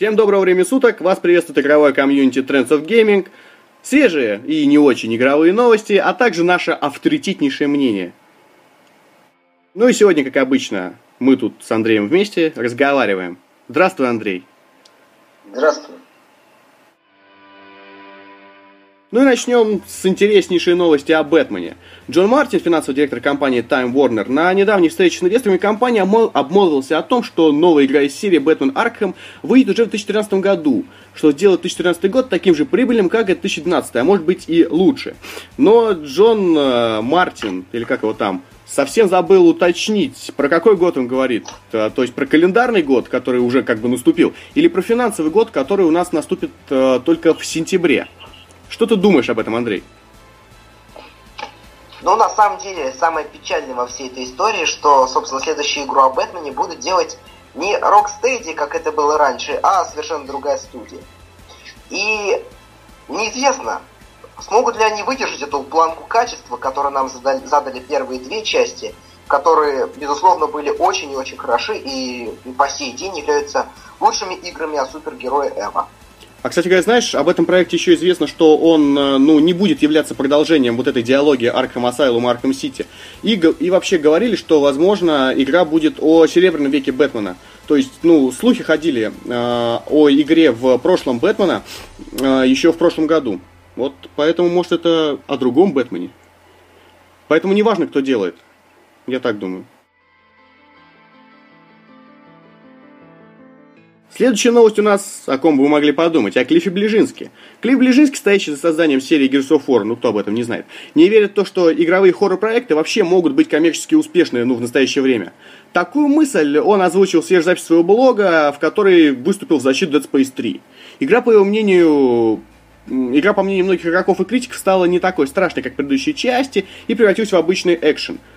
Всем доброго времени суток, вас приветствует игровое комьюнити Trends of Gaming, свежие и не очень игровые новости, а также наше авторитетнейшее мнение. Ну и сегодня, как обычно, мы тут с Андреем вместе разговариваем. Здравствуй, Андрей. Здравствуй. Ну и начнем с интереснейшей новости о Бэтмене. Джон Мартин, финансовый директор компании Time Warner, на недавней встрече с инвесторами компании обмолвился о том, что новая игра из серии Бэтмен Аркхэм выйдет уже в 2013 году, что сделает 2013 год таким же прибыльным, как и 2012, а может быть и лучше. Но Джон э, Мартин, или как его там, совсем забыл уточнить, про какой год он говорит. То есть про календарный год, который уже как бы наступил, или про финансовый год, который у нас наступит э, только в сентябре. Что ты думаешь об этом, Андрей? Ну, на самом деле, самое печальное во всей этой истории, что, собственно, следующую игру о Бэтмене будут делать не Rocksteady, как это было раньше, а совершенно другая студия. И неизвестно, смогут ли они выдержать эту планку качества, которую нам задали, задали первые две части, которые, безусловно, были очень и очень хороши и по сей день являются лучшими играми о супергерое Эва. А, кстати говоря, знаешь, об этом проекте еще известно, что он э, ну, не будет являться продолжением вот этой диалогии Arkham Asylum и Arkham City. И, и вообще говорили, что, возможно, игра будет о Серебряном веке Бэтмена. То есть, ну, слухи ходили э, о игре в прошлом Бэтмена э, еще в прошлом году. Вот поэтому, может, это о другом Бэтмене. Поэтому неважно, кто делает. Я так думаю. Следующая новость у нас, о ком бы вы могли подумать, о Клиффе Ближинске. Клифф Ближинский, стоящий за созданием серии Gears of War, ну кто об этом не знает, не верит в то, что игровые хоррор-проекты вообще могут быть коммерчески успешны ну, в настоящее время. Такую мысль он озвучил в свежей записи своего блога, в которой выступил в защиту Dead Space 3. Игра, по его мнению, Игра, по мнению многих игроков и критиков, стала не такой страшной, как предыдущие части, и превратилась в обычный экшен –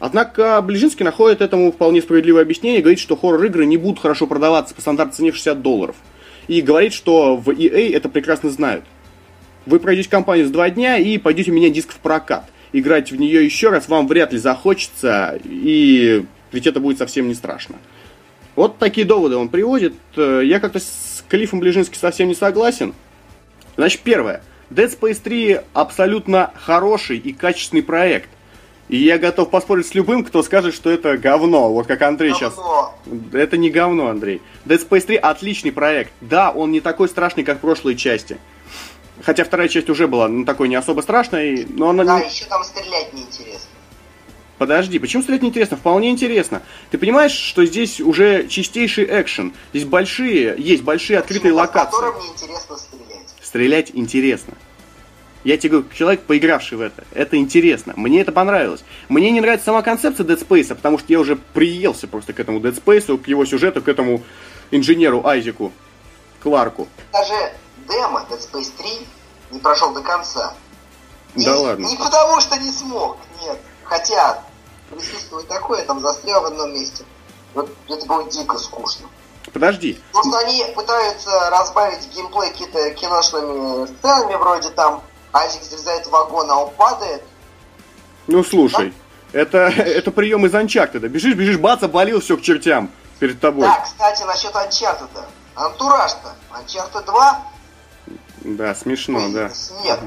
Однако Ближинский находит этому вполне справедливое объяснение говорит, что хоррор-игры не будут хорошо продаваться по стандарту цене в 60 долларов. И говорит, что в EA это прекрасно знают. Вы пройдете кампанию с два дня и пойдете менять диск в прокат. Играть в нее еще раз вам вряд ли захочется, и ведь это будет совсем не страшно. Вот такие доводы он приводит. Я как-то с Клиффом Ближинским совсем не согласен. Значит, первое. Dead Space 3 абсолютно хороший и качественный проект. И я готов поспорить с любым, кто скажет, что это говно. Вот как Андрей говно. сейчас. Это не говно, Андрей. Dead Space 3 отличный проект. Да, он не такой страшный, как прошлые части. Хотя вторая часть уже была ну, такой не особо страшной, но она... Да, не... еще там стрелять неинтересно. Подожди, почему стрелять неинтересно? Вполне интересно. Ты понимаешь, что здесь уже чистейший экшен. Здесь большие, есть большие открытые Почему? локации. В котором неинтересно стрелять. Стрелять интересно. Я тебе говорю, человек, поигравший в это. Это интересно. Мне это понравилось. Мне не нравится сама концепция Dead Space, потому что я уже приелся просто к этому Dead Space, к его сюжету, к этому инженеру Айзеку Кларку. Даже демо Dead Space 3 не прошел до конца. Не, да ладно. Не потому что не смог, нет. Хотя присутствует такое, там застрял в одном месте. Вот это было дико скучно. Подожди. Просто они пытаются разбавить геймплей какими-то киношными сценами, вроде там Залезает в вагон, а он падает. Ну слушай, да? это, это прием из Анчарта. Бежишь, бежишь, бац, обвалил все к чертям перед тобой. Да, кстати, насчет Анчарта-то. Антураж-то. Анчарта 2. Да, смешно, Ой, да. Нет.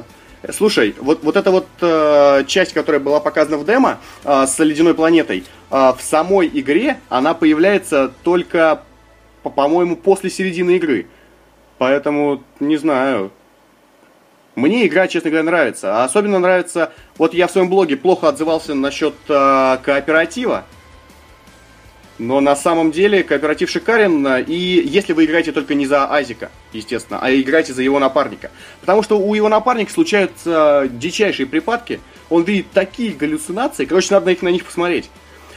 Слушай, вот, вот эта вот э, часть, которая была показана в демо э, с ледяной планетой, э, в самой игре она появляется только, по-моему, после середины игры. Поэтому, не знаю, мне игра, честно говоря, нравится. А особенно нравится... Вот я в своем блоге плохо отзывался насчет э, кооператива. Но на самом деле кооператив шикарен, и если вы играете только не за Азика, естественно, а играете за его напарника. Потому что у его напарника случаются дичайшие припадки, он видит такие галлюцинации, короче, надо на них посмотреть.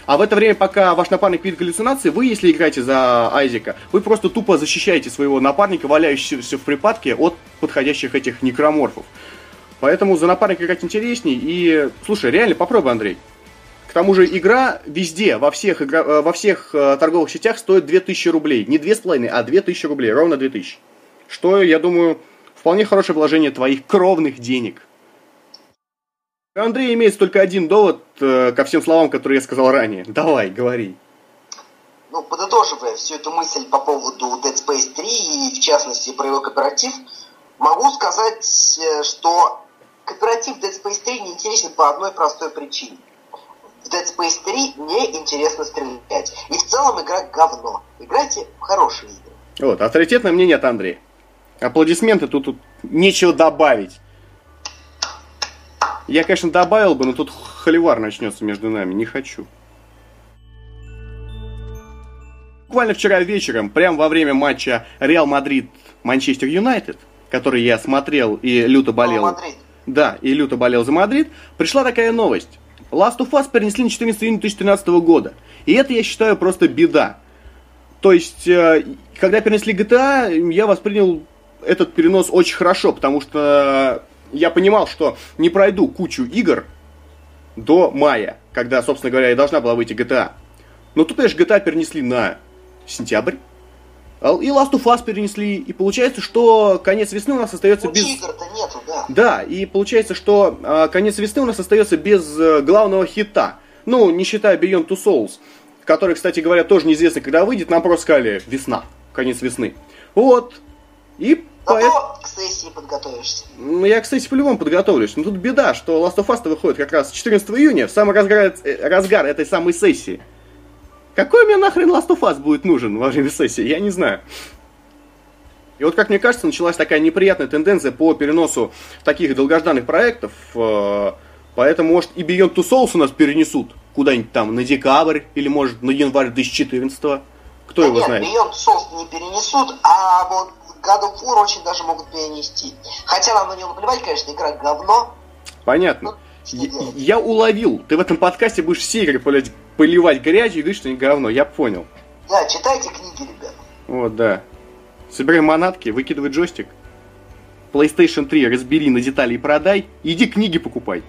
А в это время, пока ваш напарник видит галлюцинации, вы, если играете за Айзека, вы просто тупо защищаете своего напарника, валяющегося в припадке, от подходящих этих некроморфов. Поэтому за напарника играть интересней. И, слушай, реально попробуй, Андрей. К тому же игра везде, во всех, игра, э, во всех э, торговых сетях стоит 2000 рублей. Не 2,5, а 2000 рублей, ровно 2000. Что, я думаю, вполне хорошее вложение твоих кровных денег. Андрей имеет только один довод э, ко всем словам, которые я сказал ранее. Давай, говори. Ну, подытоживая всю эту мысль по поводу Dead Space 3 и, в частности, про его кооператив, могу сказать, э, что кооператив Dead Space 3 не интересен по одной простой причине. В Dead Space 3 не интересно стрелять. И в целом игра говно. Играйте в хорошие игры. Вот, авторитетное мнение от Андрея. Аплодисменты, тут, тут нечего добавить. Я, конечно, добавил бы, но тут холивар начнется между нами. Не хочу. Буквально вчера вечером, прямо во время матча Реал Мадрид Манчестер Юнайтед, который я смотрел и люто болел. Мадрид. Да, и люто болел за Мадрид, пришла такая новость. Last of Us перенесли на 14 июня 2013 года. И это, я считаю, просто беда. То есть, э, когда перенесли GTA, я воспринял этот перенос очень хорошо, потому что я понимал, что не пройду кучу игр до мая, когда, собственно говоря, и должна была выйти GTA. Но тут, конечно, GTA перенесли на сентябрь. А, И Last of Us перенесли, и получается, что конец весны у нас остается Кучи без... игр-то нету, да. Да, и получается, что а, конец весны у нас остается без э, главного хита. Ну, не считая Beyond Two Souls, который, кстати говоря, тоже неизвестно, когда выйдет. Нам просто сказали весна, конец весны. Вот. И Зато к сессии подготовишься. Ну, я, кстати, по-любому подготовлюсь. Но тут беда, что Last of Us выходит как раз 14 июня, в самый разгар, э, разгар этой самой сессии. Какой мне нахрен Last of Us будет нужен во время сессии? Я не знаю. И вот, как мне кажется, началась такая неприятная тенденция по переносу таких долгожданных проектов. э, Поэтому, может, и Beyond Two Souls у нас перенесут куда-нибудь там на декабрь или, может, на январь 2014 Кто Да его нет, знает? Beyond Souls не перенесут, а вот God of War очень даже могут перенести. Хотя нам на него наплевать, конечно, игра говно. Понятно. Ну, Я, я уловил. Ты в этом подкасте будешь все игры поливать, поливать грязью и говорить, что не говно. Я понял. Да, читайте книги, ребят. Вот, да. Собирай манатки, выкидывай джойстик. PlayStation 3 разбери на детали и продай. Иди книги покупай.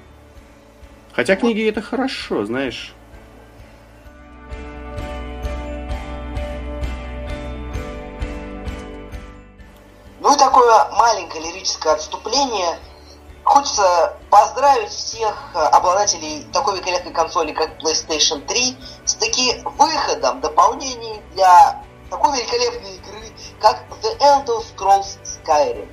Хотя книги это хорошо, знаешь. Ну и такое маленькое лирическое отступление. Хочется поздравить всех э, обладателей такой великолепной консоли, как PlayStation 3, с таки выходом дополнений для такой великолепной игры, как The Elder Scrolls Skyrim.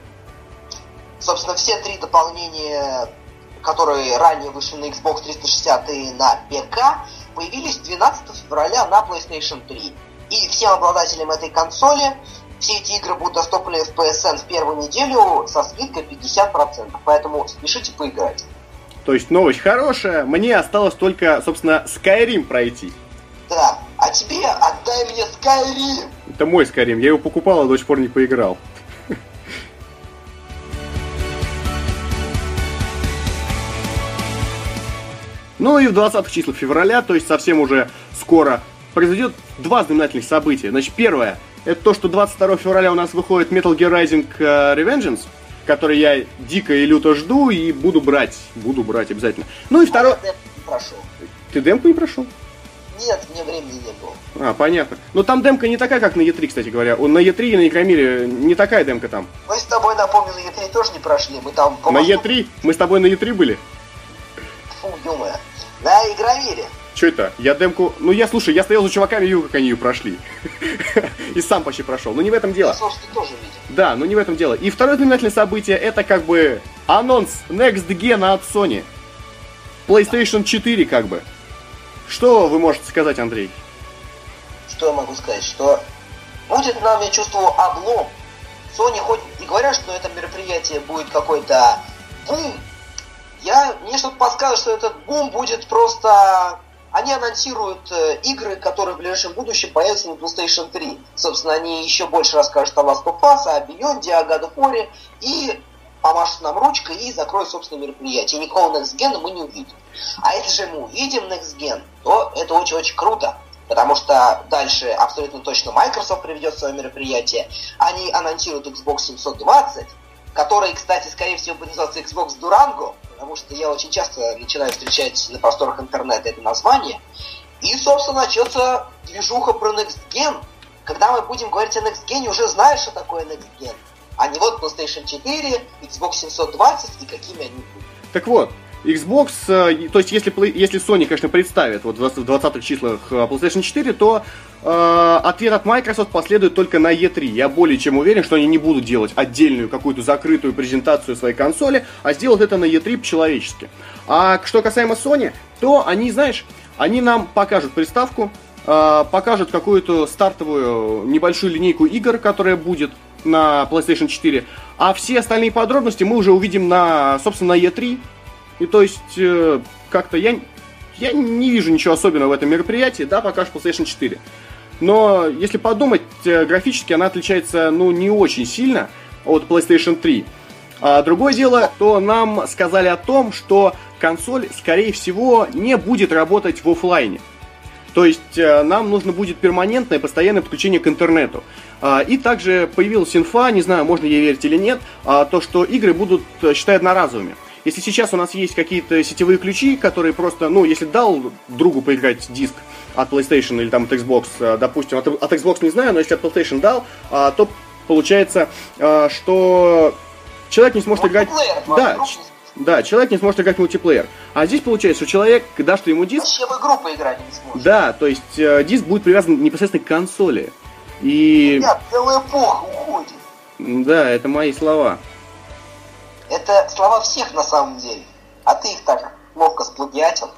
Собственно, все три дополнения, которые ранее вышли на Xbox 360 и на ПК, появились 12 февраля на PlayStation 3. И всем обладателям этой консоли все эти игры будут доступны в PSN в первую неделю со скидкой 50%. Поэтому спешите поиграть. То есть новость хорошая. Мне осталось только, собственно, Skyrim пройти. Да, а тебе отдай мне Skyrim! Это мой Skyrim. Я его покупал, а до сих пор не поиграл. Ну и в 20 числах февраля, то есть совсем уже скоро, произойдет два знаменательных события. Значит, первое, это то, что 22 февраля у нас выходит Metal Gear Rising э, Revengeance, который я дико и люто жду и буду брать. Буду брать обязательно. Ну и. А не прошел. Ты демку не прошел? Нет, мне времени не было. А, понятно. Но там демка не такая, как на E3, кстати говоря. Он на E3 и на Игромире не такая демка там. Мы с тобой, напомню, на E3 тоже не прошли. Мы там по На мосту- E3? Мы с тобой на E3 были? Фу, ё-моё. На Игромире. Че это? Я демку... Ну, я, слушай, я стоял за чуваками, видел, как они ее прошли. И сам почти прошел. Но не в этом дело. собственно, тоже видел. Да, но не в этом дело. И второе знаменательное событие, это как бы анонс Next Gen от Sony. PlayStation 4 как бы. Что вы можете сказать, Андрей? Что я могу сказать? Что будет нам, я чувствую, облом. Sony хоть и говорят, что это мероприятие будет какой-то бум, я, мне что-то подсказывает, что этот бум будет просто... Они анонсируют э, игры, которые в ближайшем будущем появятся на PlayStation 3. Собственно, они еще больше расскажут о Last of Us, о Beyond, о God of War, и помашут нам ручкой и закроют, собственно, мероприятие. Никакого Next Gen мы не увидим. А если же мы увидим Next Gen, то это очень-очень круто. Потому что дальше абсолютно точно Microsoft приведет свое мероприятие. Они анонсируют Xbox 720, который, кстати, скорее всего будет называться Xbox Durango, потому что я очень часто начинаю встречать на просторах интернета это название. И, собственно, начнется движуха про Next Gen. Когда мы будем говорить о Next Gen, уже знаешь, что такое Next Gen. А не вот PlayStation 4, Xbox 720 и какими они будут. Так вот, Xbox, э, то есть если, если Sony, конечно, представит вот в 20 в 20-х числах э, PlayStation 4, то э, ответ от Microsoft последует только на E3. Я более чем уверен, что они не будут делать отдельную какую-то закрытую презентацию своей консоли, а сделают это на E3 по-человечески. А что касаемо Sony, то они, знаешь, они нам покажут приставку, э, покажут какую-то стартовую небольшую линейку игр, которая будет на PlayStation 4, а все остальные подробности мы уже увидим на, собственно, на E3. И то есть, э, как-то я, я не вижу ничего особенного в этом мероприятии, да, пока что PlayStation 4. Но если подумать, э, графически она отличается, ну, не очень сильно от PlayStation 3. А другое дело, то нам сказали о том, что консоль, скорее всего, не будет работать в офлайне. То есть э, нам нужно будет перманентное, постоянное подключение к интернету. А, и также появилась инфа, не знаю, можно ей верить или нет, а, то, что игры будут, э, считай, одноразовыми. Если сейчас у нас есть какие-то сетевые ключи, которые просто, ну, если дал другу поиграть диск от PlayStation или там от Xbox, э, допустим, от, от Xbox не знаю, но если от PlayStation дал, а, то получается, что человек не сможет играть... Да, да, человек не сможет играть в мультиплеер. А здесь получается, что человек, дашь ты ему диск... Вообще в игру поиграть не сможет. Да, то есть э, диск будет привязан непосредственно к консоли. И... Ребят, целая эпоха уходит. Да, это мои слова. Это слова всех на самом деле. А ты их так ловко сплагиатил.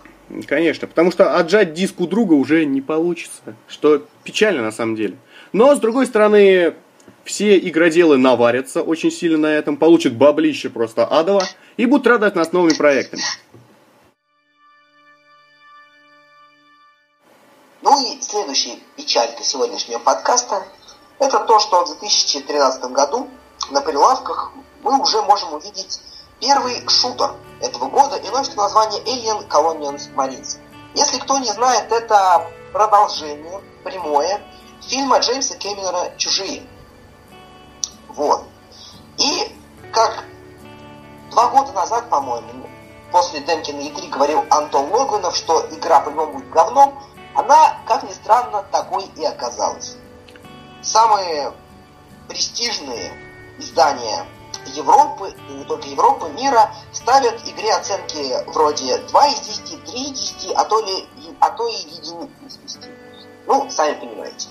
Конечно, потому что отжать диск у друга уже не получится, что печально на самом деле. Но, с другой стороны, все игроделы наварятся очень сильно на этом, получат баблище просто адово и будут радовать нас новыми проектами. Ну и следующая печалька сегодняшнего подкаста – это то, что в 2013 году на прилавках мы уже можем увидеть первый шутер этого года и носит название Alien Colonials Marines. Если кто не знает, это продолжение прямое фильма Джеймса Кэмерона «Чужие», вот. И как два года назад, по-моему, после демки на E3 говорил Антон Логунов, что игра по-любому будет говном, она, как ни странно, такой и оказалась. Самые престижные издания Европы, и не только Европы, мира, ставят игре оценки вроде 2 из 10, 3 из 10, а то, ли, а то и единицы из 10. Ну, сами понимаете.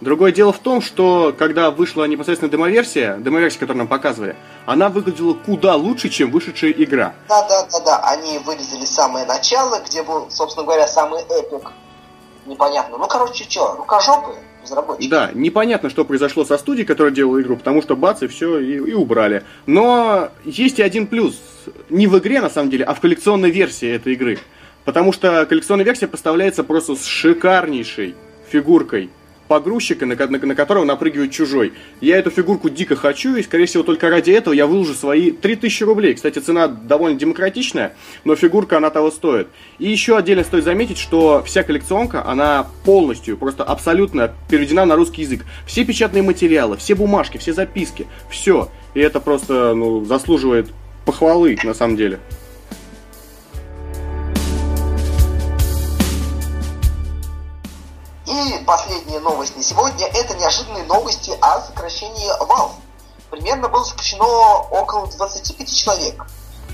Другое дело в том, что когда вышла непосредственно демоверсия, демоверсия, которую нам показывали, она выглядела куда лучше, чем вышедшая игра. Да, да, да, да. Они вырезали самое начало, где был, собственно говоря, самый эпик. Непонятно. Ну, короче, что, рукожопы разработчики. Да, непонятно, что произошло со студией, которая делала игру, потому что бац, и все, и, и убрали. Но есть и один плюс. Не в игре, на самом деле, а в коллекционной версии этой игры. Потому что коллекционная версия поставляется просто с шикарнейшей фигуркой погрузчика, на, на, на которого напрыгивает чужой. Я эту фигурку дико хочу, и, скорее всего, только ради этого я выложу свои 3000 рублей. Кстати, цена довольно демократичная, но фигурка, она того стоит. И еще отдельно стоит заметить, что вся коллекционка, она полностью, просто абсолютно переведена на русский язык. Все печатные материалы, все бумажки, все записки, все. И это просто, ну, заслуживает похвалы, на самом деле. И последняя новость на сегодня – это неожиданные новости о сокращении Valve. Примерно было сокращено около 25 человек.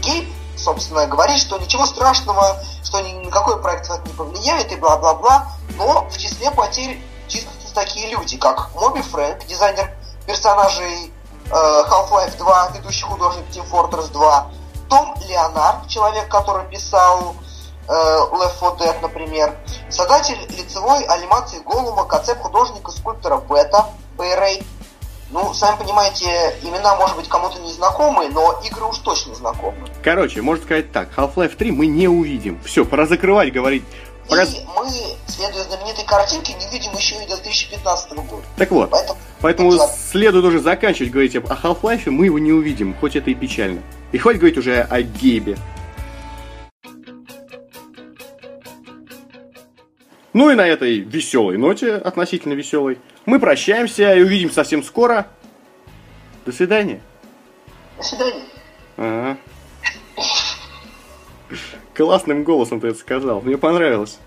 Гейб, собственно, говорит, что ничего страшного, что никакой проект не повлияет и бла-бла-бла, но в числе потерь числятся такие люди, как Моби Фрэнк, дизайнер персонажей э, Half-Life 2, ведущий художник Team Fortress 2, том Леонард, человек, который писал Left 4 Dead, например, создатель лицевой анимации Голума, концепт художника скульптора Бета, Бэйрей. Ну, сами понимаете, имена, может быть, кому-то не знакомы, но игры уж точно знакомы. Короче, можно сказать так, Half-Life 3 мы не увидим. Все, пора закрывать, говорить. Пора... И мы, следуя знаменитой картинке, не видим еще и до 2015 года. Так вот, поэтому, поэтому следует уже заканчивать говорить о Half-Life, мы его не увидим, хоть это и печально. И хватит говорить уже о Гейбе. Ну и на этой веселой ноте, относительно веселой, мы прощаемся и увидим совсем скоро. До свидания. До свидания. Ага. Классным голосом ты это сказал. Мне понравилось.